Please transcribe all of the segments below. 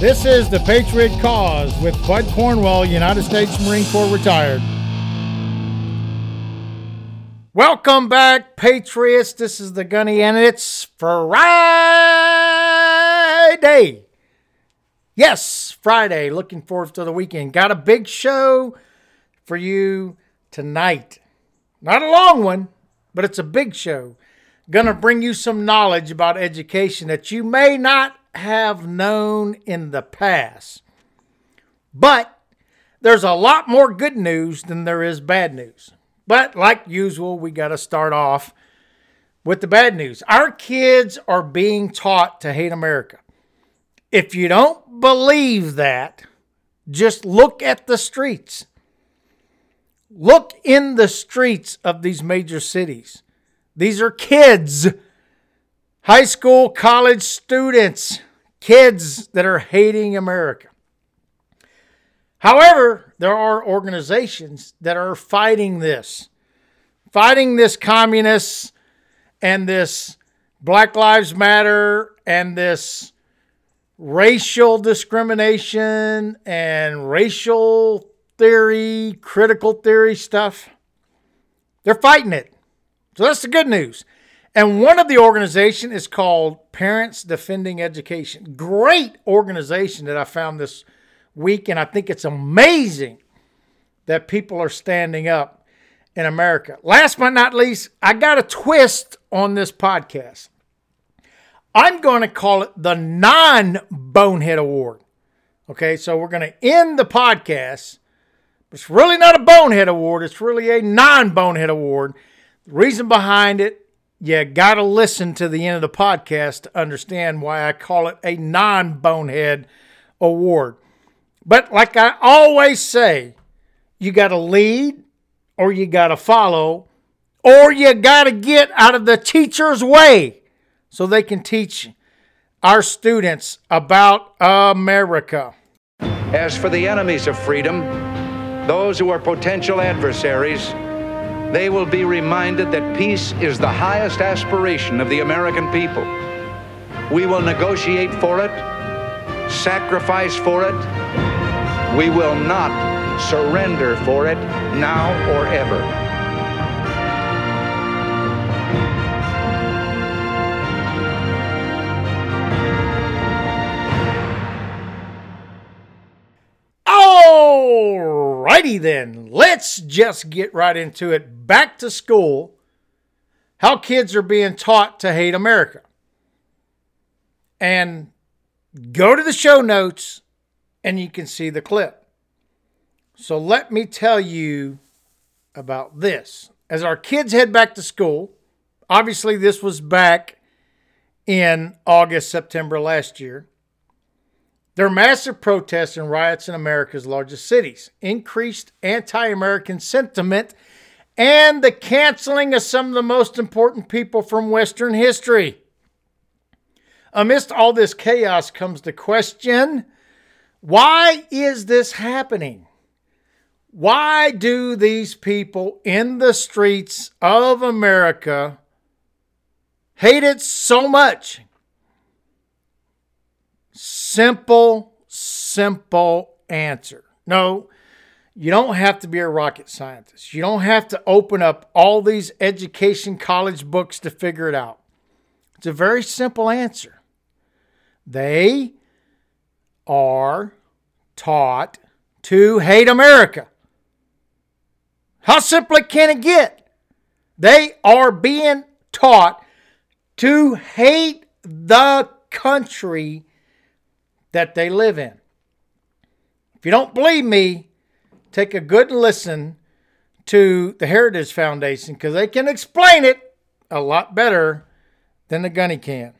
This is the Patriot Cause with Bud Cornwell, United States Marine Corps retired. Welcome back, Patriots. This is the Gunny, and it's Friday. Yes, Friday. Looking forward to the weekend. Got a big show for you tonight. Not a long one, but it's a big show. Gonna bring you some knowledge about education that you may not have known in the past. But there's a lot more good news than there is bad news. But like usual, we got to start off with the bad news. Our kids are being taught to hate America. If you don't believe that, just look at the streets. Look in the streets of these major cities. These are kids, high school, college students, kids that are hating America. However, there are organizations that are fighting this, fighting this communists and this Black Lives Matter and this racial discrimination and racial theory, critical theory stuff. They're fighting it. So that's the good news. And one of the organization is called Parents Defending Education. Great organization that I found this week, and I think it's amazing that people are standing up in America. Last but not least, I got a twist on this podcast. I'm going to call it the non bonehead award. Okay, so we're going to end the podcast. It's really not a bonehead award, it's really a non bonehead award. The reason behind it, you got to listen to the end of the podcast to understand why I call it a non bonehead award. But like I always say, you got to lead or you got to follow or you got to get out of the teacher's way so they can teach our students about America. As for the enemies of freedom, those who are potential adversaries, they will be reminded that peace is the highest aspiration of the American people. We will negotiate for it, sacrifice for it, we will not surrender for it now or ever. Then, let's just get right into it. Back to school. How kids are being taught to hate America. And go to the show notes and you can see the clip. So let me tell you about this. As our kids head back to school, obviously this was back in August, September last year. There are massive protests and riots in America's largest cities, increased anti American sentiment, and the canceling of some of the most important people from Western history. Amidst all this chaos comes the question why is this happening? Why do these people in the streets of America hate it so much? Simple, simple answer. No, you don't have to be a rocket scientist. You don't have to open up all these education college books to figure it out. It's a very simple answer. They are taught to hate America. How simple can it get? They are being taught to hate the country that they live in. If you don't believe me, take a good listen to the Heritage Foundation because they can explain it a lot better than the gunny can.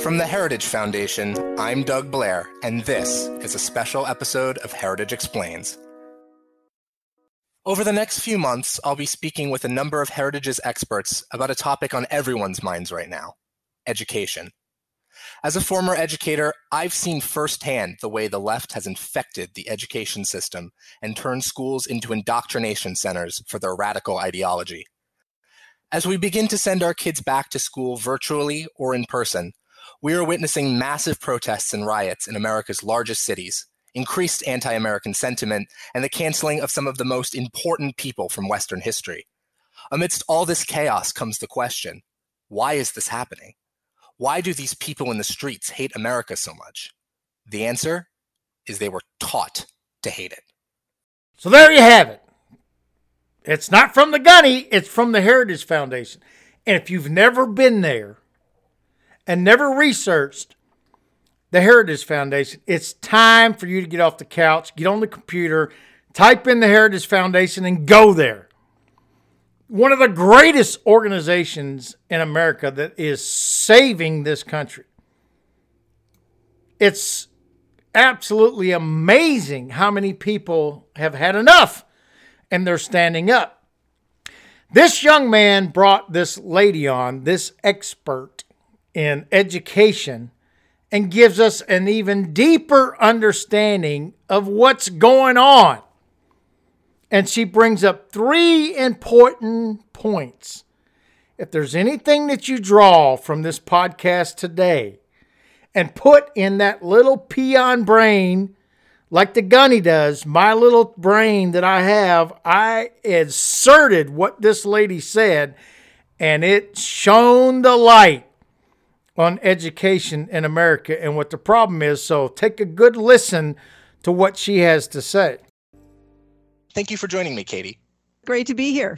From the Heritage Foundation, I'm Doug Blair, and this is a special episode of Heritage Explains. Over the next few months, I'll be speaking with a number of Heritage's experts about a topic on everyone's minds right now education. As a former educator, I've seen firsthand the way the left has infected the education system and turned schools into indoctrination centers for their radical ideology. As we begin to send our kids back to school virtually or in person, we are witnessing massive protests and riots in America's largest cities, increased anti American sentiment, and the canceling of some of the most important people from Western history. Amidst all this chaos comes the question why is this happening? Why do these people in the streets hate America so much? The answer is they were taught to hate it. So there you have it. It's not from the Gunny, it's from the Heritage Foundation. And if you've never been there and never researched the Heritage Foundation, it's time for you to get off the couch, get on the computer, type in the Heritage Foundation, and go there. One of the greatest organizations in America that is saving this country. It's absolutely amazing how many people have had enough and they're standing up. This young man brought this lady on, this expert in education, and gives us an even deeper understanding of what's going on. And she brings up three important points. If there's anything that you draw from this podcast today and put in that little peon brain like the gunny does, my little brain that I have, I inserted what this lady said and it shone the light on education in America and what the problem is. So take a good listen to what she has to say. Thank you for joining me, Katie. Great to be here.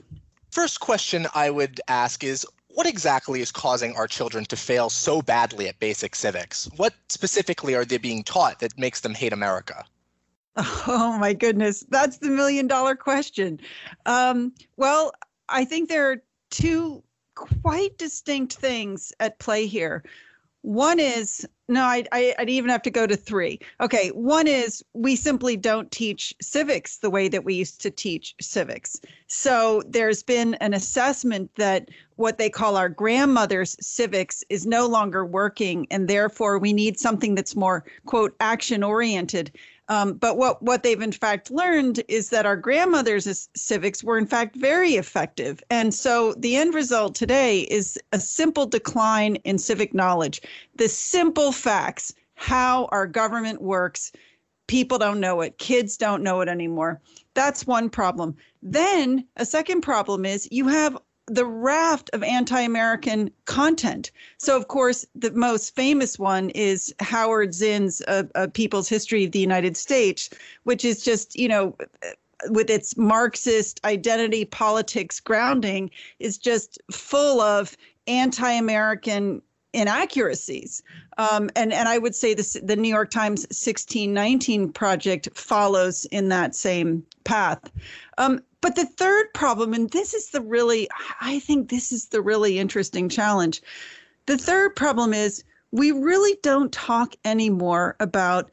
First question I would ask is what exactly is causing our children to fail so badly at basic civics? What specifically are they being taught that makes them hate America? Oh my goodness, that's the million dollar question. Um, well, I think there are two quite distinct things at play here. One is no, I, I, would even have to go to three. Okay, one is we simply don't teach civics the way that we used to teach civics. So there's been an assessment that what they call our grandmother's civics is no longer working, and therefore we need something that's more, quote, action oriented. Um, but what, what they've in fact learned is that our grandmothers' civics were in fact very effective. And so the end result today is a simple decline in civic knowledge. The simple facts, how our government works, people don't know it, kids don't know it anymore. That's one problem. Then a second problem is you have the raft of anti-American content. So, of course, the most famous one is Howard Zinn's uh, uh, "People's History of the United States," which is just you know with its Marxist identity politics grounding, is just full of anti-American inaccuracies. Um, and and I would say this, the New York Times 1619 project follows in that same path. Um, but the third problem, and this is the really, I think this is the really interesting challenge. The third problem is we really don't talk anymore about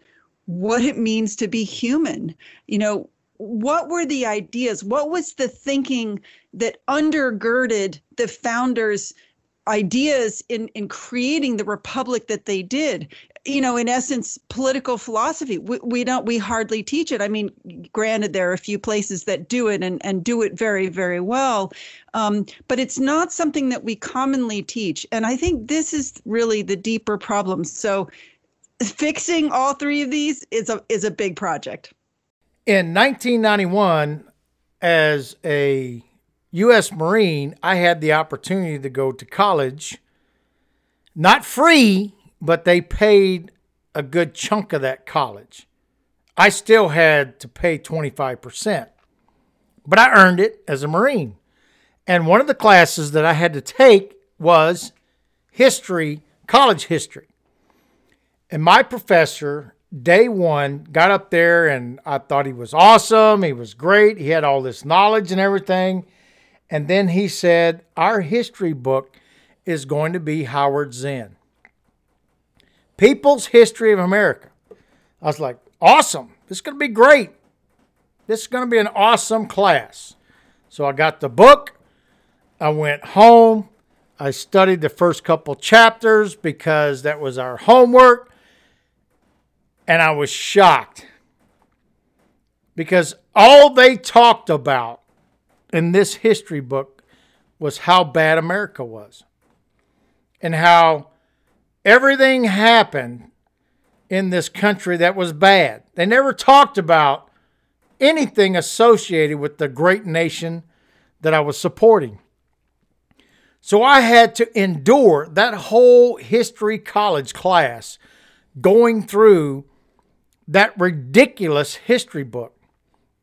what it means to be human. You know, what were the ideas? What was the thinking that undergirded the founders' ideas in, in creating the republic that they did? You know, in essence, political philosophy. We, we don't, we hardly teach it. I mean, granted, there are a few places that do it and, and do it very, very well. Um, but it's not something that we commonly teach. And I think this is really the deeper problem. So fixing all three of these is a, is a big project. In 1991, as a U.S. Marine, I had the opportunity to go to college, not free, but they paid a good chunk of that college. I still had to pay 25%, but I earned it as a Marine. And one of the classes that I had to take was history, college history. And my professor, day one, got up there and I thought he was awesome. He was great. He had all this knowledge and everything. And then he said, Our history book is going to be Howard Zinn. People's History of America. I was like, awesome. This is going to be great. This is going to be an awesome class. So I got the book. I went home. I studied the first couple chapters because that was our homework, and I was shocked because all they talked about in this history book was how bad America was and how everything happened in this country that was bad. They never talked about anything associated with the great nation that I was supporting. So I had to endure that whole history college class going through that ridiculous history book.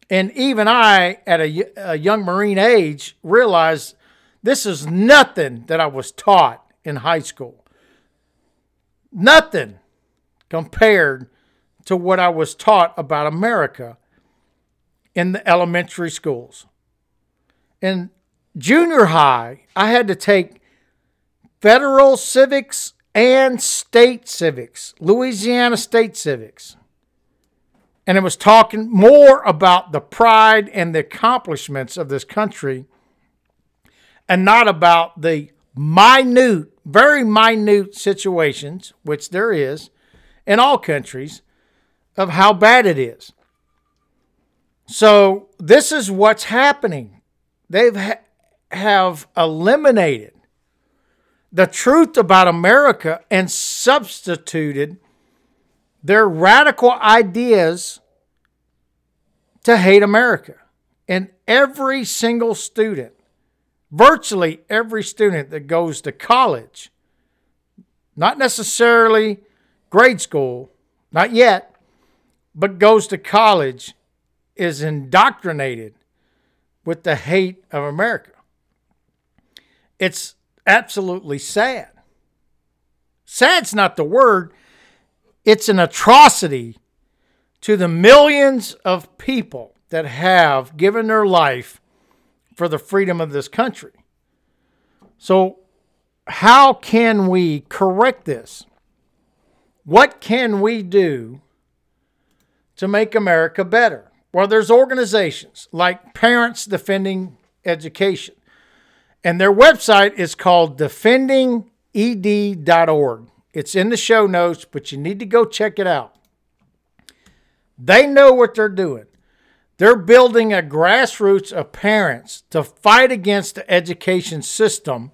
And even I, at a, a, young Marine age, realized this is nothing that I was taught in high school. Nothing compared to what I was taught about America in the elementary schools. In junior high, I had to take federal civics and state civics, Louisiana state civics. And it was talking more about the pride and the accomplishments of this country and not about the minute, very minute situations, which there is in all countries, of how bad it is. So, this is what's happening. They've ha- have eliminated the truth about America and substituted their radical ideas to hate America. And every single student, virtually every student that goes to college, not necessarily grade school, not yet, but goes to college, is indoctrinated with the hate of America. It's absolutely sad. Sad's not the word, it's an atrocity to the millions of people that have given their life for the freedom of this country. So, how can we correct this? What can we do to make America better? Well, there's organizations like Parents Defending Education, and their website is called defendinged.org. It's in the show notes, but you need to go check it out. They know what they're doing. They're building a grassroots of parents to fight against the education system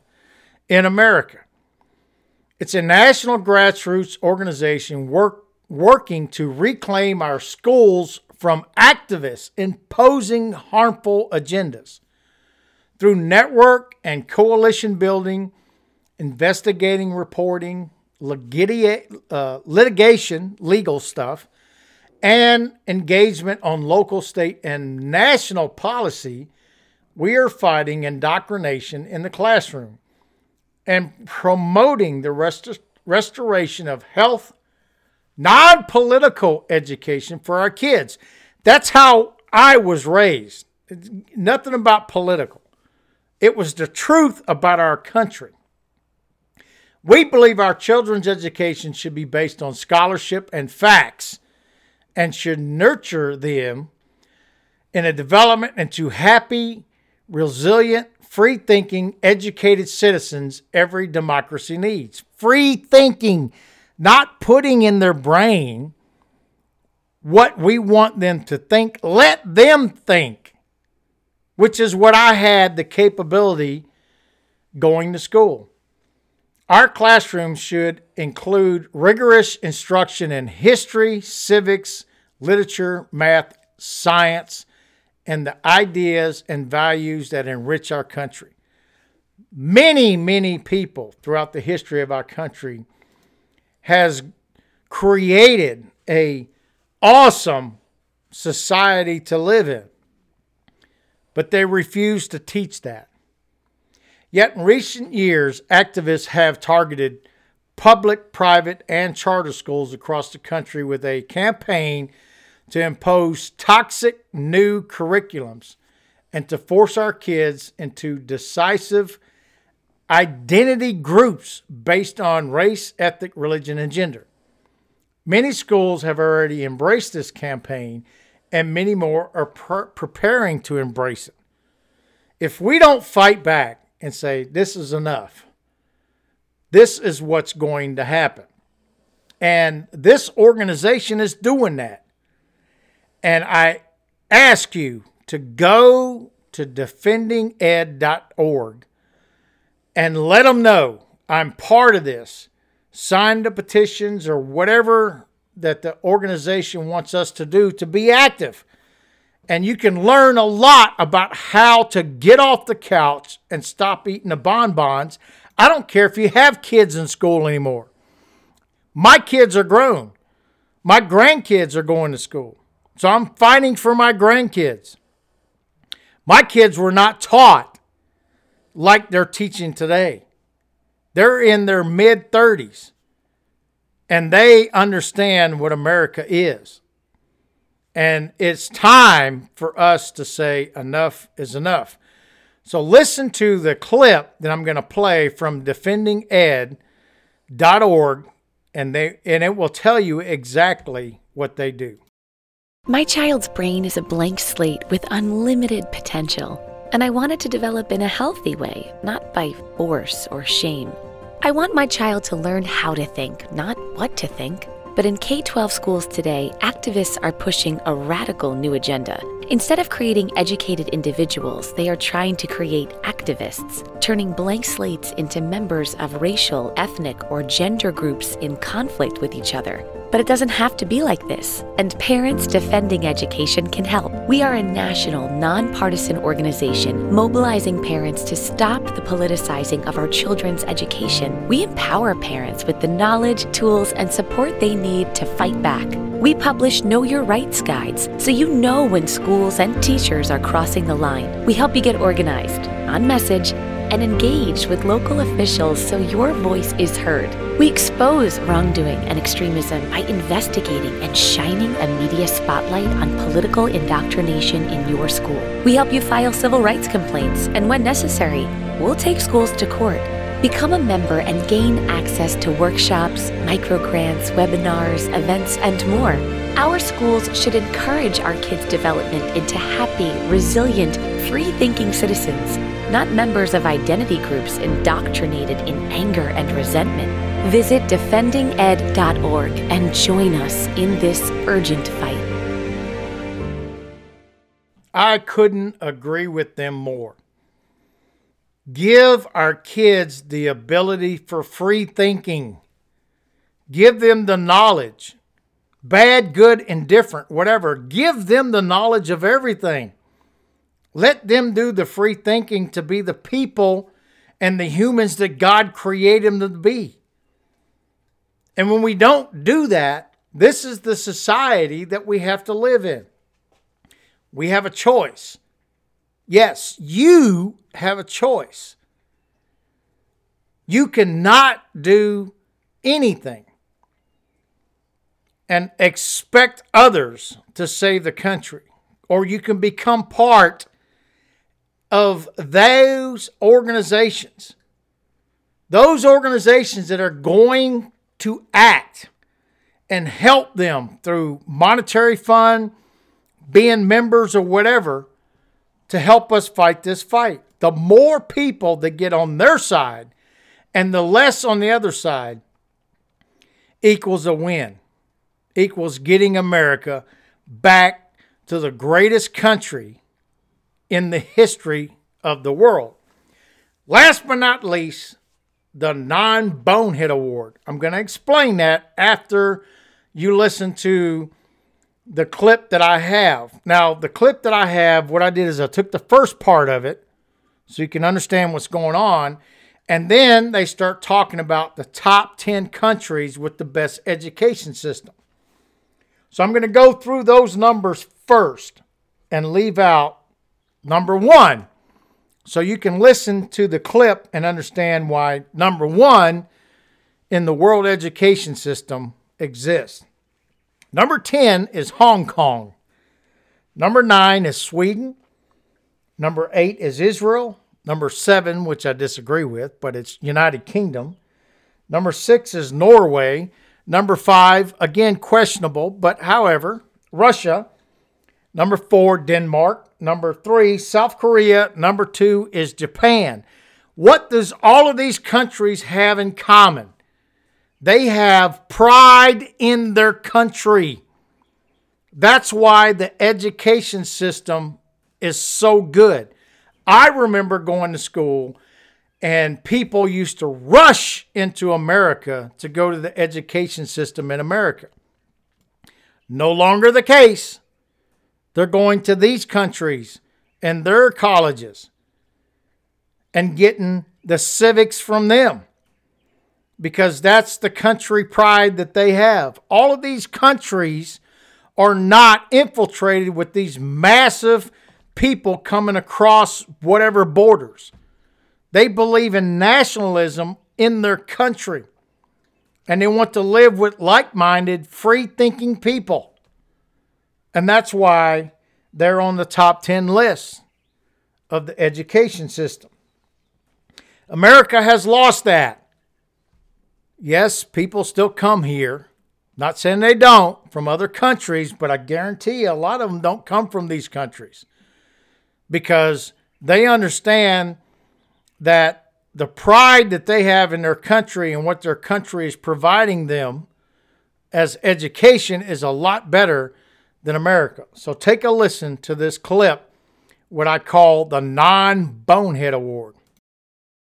in America. It's a national grassroots organization work, working to reclaim our schools from activists imposing harmful agendas. Through network and coalition building, investigating reporting, uh, litigation, legal stuff, and engagement on local, state, and national policy, we are fighting indoctrination in the classroom and promoting the rest- restoration of health, non political education for our kids. That's how I was raised. nothing about political, it was the truth about our country. We believe our children's education should be based on scholarship and facts and should nurture them in a development into happy, resilient, free thinking, educated citizens every democracy needs. Free thinking, not putting in their brain what we want them to think. Let them think, which is what I had the capability going to school. Our classrooms should include rigorous instruction in history, civics, literature, math, science, and the ideas and values that enrich our country. Many, many people throughout the history of our country has created a awesome society to live in. But they refuse to teach that. Yet in recent years, activists have targeted public, private, and charter schools across the country with a campaign to impose toxic new curriculums and to force our kids into decisive identity groups based on race, ethnic, religion, and gender. Many schools have already embraced this campaign, and many more are pre- preparing to embrace it. If we don't fight back and say, this is enough, this is what's going to happen. And this organization is doing that. And I ask you to go to defendinged.org and let them know I'm part of this. Sign the petitions or whatever that the organization wants us to do to be active. And you can learn a lot about how to get off the couch and stop eating the bonbons. I don't care if you have kids in school anymore. My kids are grown. My grandkids are going to school. So I'm fighting for my grandkids. My kids were not taught like they're teaching today. They're in their mid 30s and they understand what America is. And it's time for us to say enough is enough. So listen to the clip that I'm going to play from defendinged.org and they and it will tell you exactly what they do. My child's brain is a blank slate with unlimited potential, and I want it to develop in a healthy way, not by force or shame. I want my child to learn how to think, not what to think. But in K 12 schools today, activists are pushing a radical new agenda. Instead of creating educated individuals, they are trying to create activists, turning blank slates into members of racial, ethnic, or gender groups in conflict with each other. But it doesn't have to be like this, and Parents Defending Education can help. We are a national, nonpartisan organization mobilizing parents to stop the politicizing of our children's education. We empower parents with the knowledge, tools, and support they need to fight back. We publish Know Your Rights guides so you know when schools and teachers are crossing the line. We help you get organized, on message, and engage with local officials so your voice is heard. We expose wrongdoing and extremism by investigating and shining a media spotlight on political indoctrination in your school. We help you file civil rights complaints, and when necessary, we'll take schools to court. Become a member and gain access to workshops, microgrants, webinars, events, and more. Our schools should encourage our kids' development into happy, resilient, free thinking citizens, not members of identity groups indoctrinated in anger and resentment. Visit defendinged.org and join us in this urgent fight. I couldn't agree with them more. Give our kids the ability for free thinking. Give them the knowledge, bad, good, indifferent, whatever. Give them the knowledge of everything. Let them do the free thinking to be the people and the humans that God created them to be. And when we don't do that, this is the society that we have to live in. We have a choice. Yes, you have a choice. You cannot do anything and expect others to save the country, or you can become part of those organizations, those organizations that are going to act and help them through monetary fund, being members or whatever to help us fight this fight. The more people that get on their side and the less on the other side equals a win, equals getting America back to the greatest country in the history of the world. Last but not least, the non bonehead award. I'm going to explain that after you listen to the clip that I have. Now, the clip that I have, what I did is I took the first part of it so you can understand what's going on. And then they start talking about the top 10 countries with the best education system. So I'm going to go through those numbers first and leave out number one. So you can listen to the clip and understand why number one in the world education system exists. Number 10 is Hong Kong. Number 9 is Sweden. Number 8 is Israel. Number 7, which I disagree with, but it's United Kingdom. Number 6 is Norway. Number 5, again questionable, but however, Russia. Number 4, Denmark. Number 3, South Korea. Number 2 is Japan. What does all of these countries have in common? They have pride in their country. That's why the education system is so good. I remember going to school and people used to rush into America to go to the education system in America. No longer the case. They're going to these countries and their colleges and getting the civics from them because that's the country pride that they have. All of these countries are not infiltrated with these massive people coming across whatever borders. They believe in nationalism in their country and they want to live with like minded, free thinking people. And that's why they're on the top 10 list of the education system. America has lost that. Yes, people still come here. Not saying they don't from other countries, but I guarantee a lot of them don't come from these countries because they understand that the pride that they have in their country and what their country is providing them as education is a lot better than America. So take a listen to this clip, what I call the non bonehead award.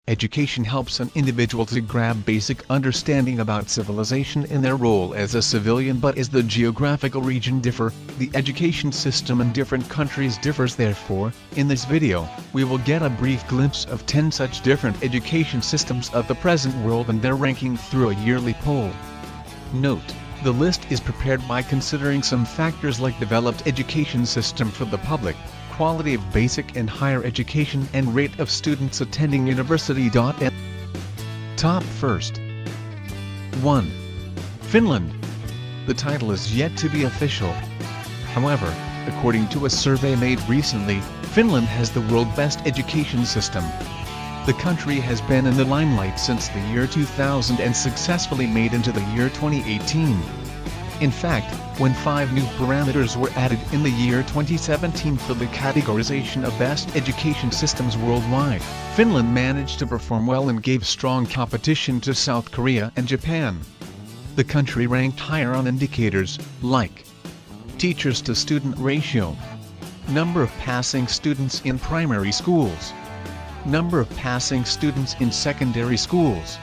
Education helps an individual to grab basic understanding about civilization and their role as a civilian but as the geographical region differ, the education system in different countries differs therefore, in this video, we will get a brief glimpse of 10 such different education systems of the present world and their ranking through a yearly poll. Note, the list is prepared by considering some factors like developed education system for the public, quality of basic and higher education and rate of students attending university. Top first. 1. Finland. The title is yet to be official. However, according to a survey made recently, Finland has the world's best education system. The country has been in the limelight since the year 2000 and successfully made into the year 2018. In fact, when five new parameters were added in the year 2017 for the categorization of best education systems worldwide, Finland managed to perform well and gave strong competition to South Korea and Japan. The country ranked higher on indicators, like teachers to student ratio, number of passing students in primary schools, number of passing students in secondary schools.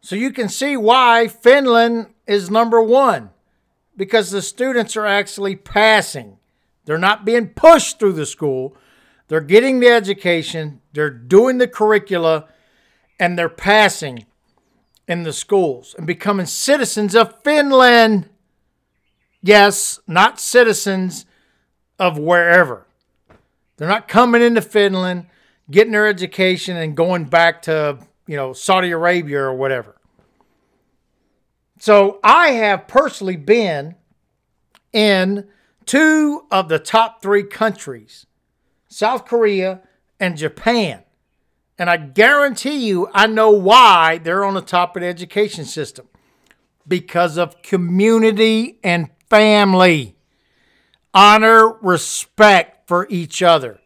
So you can see why Finland is number one because the students are actually passing. They're not being pushed through the school. They're getting the education, they're doing the curricula, and they're passing in the schools and becoming citizens of Finland. Yes, not citizens of wherever. They're not coming into Finland, getting their education, and going back to, you know, Saudi Arabia or whatever. So I have personally been in two of the top three countries South Korea and Japan. And I guarantee you, I know why they're on the top of the education system because of community and family, honor, respect for each other.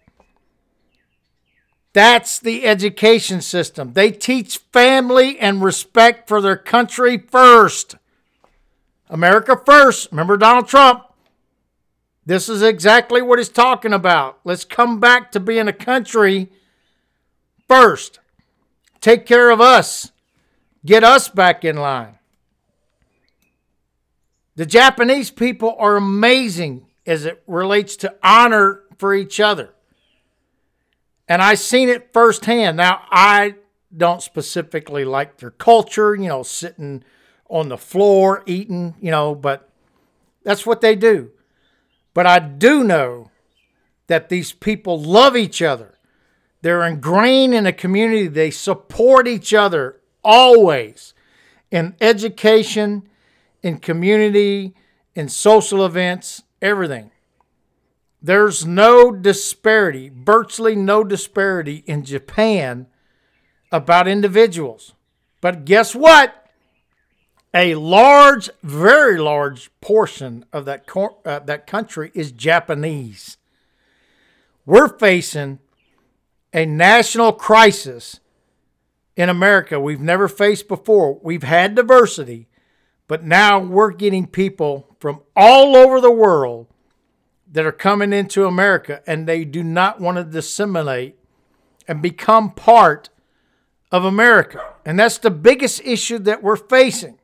That's the education system. They teach family and respect for their country first. America first. Remember Donald Trump? This is exactly what he's talking about. Let's come back to being a country first. Take care of us. Get us back in line. The Japanese people are amazing as it relates to honor for each other. And I seen it firsthand. Now, I don't specifically like their culture, you know, sitting on the floor eating, you know, but that's what they do. But I do know that these people love each other. They're ingrained in a community. They support each other always in education, in community, in social events, everything. There's no disparity, virtually no disparity in Japan about individuals. But guess what? A large, very large portion of that, uh, that country is Japanese. We're facing a national crisis in America we've never faced before. We've had diversity, but now we're getting people from all over the world that are coming into America and they do not want to disseminate and become part of America. And that's the biggest issue that we're facing.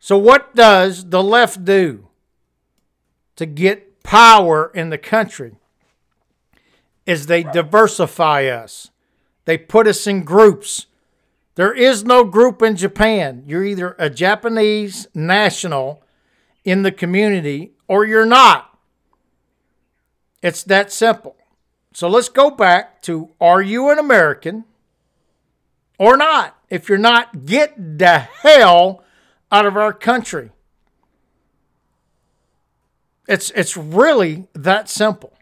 So, what does the left do to get power in the country? Is they diversify us, they put us in groups. There is no group in Japan. You're either a Japanese national in the community or you're not. It's that simple. So let's go back to are you an American or not? If you're not, get the hell out of our country. It's, it's really that simple.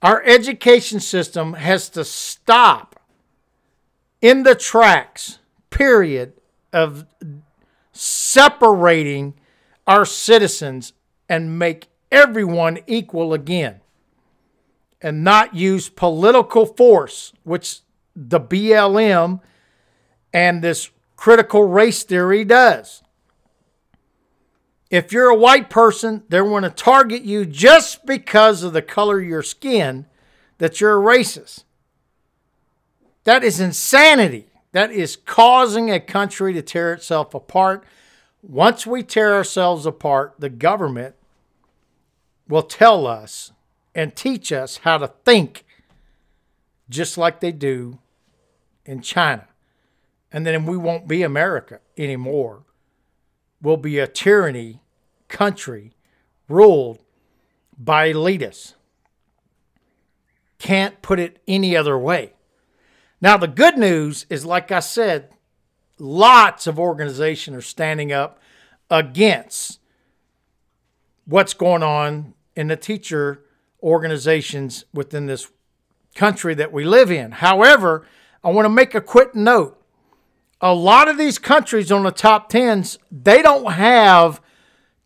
Our education system has to stop in the tracks, period, of separating our citizens and make everyone equal again and not use political force, which the BLM and this critical race theory does. If you're a white person, they're going to target you just because of the color of your skin that you're a racist. That is insanity. That is causing a country to tear itself apart. Once we tear ourselves apart, the government will tell us and teach us how to think just like they do in China. And then we won't be America anymore. We'll be a tyranny country ruled by elitists. Can't put it any other way. Now, the good news is, like I said, lots of organizations are standing up against what's going on in the teacher organizations within this country that we live in. However, I want to make a quick note. A lot of these countries on the top 10s, they don't have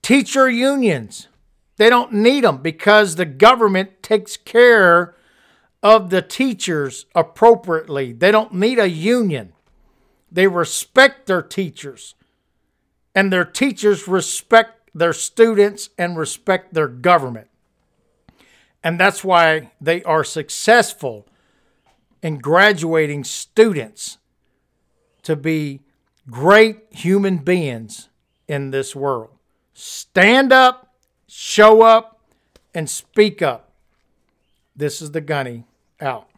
teacher unions. They don't need them because the government takes care of the teachers appropriately. They don't need a union. They respect their teachers, and their teachers respect their students and respect their government. And that's why they are successful in graduating students to be great human beings in this world. Stand up, show up, and speak up. This is the Gunny out.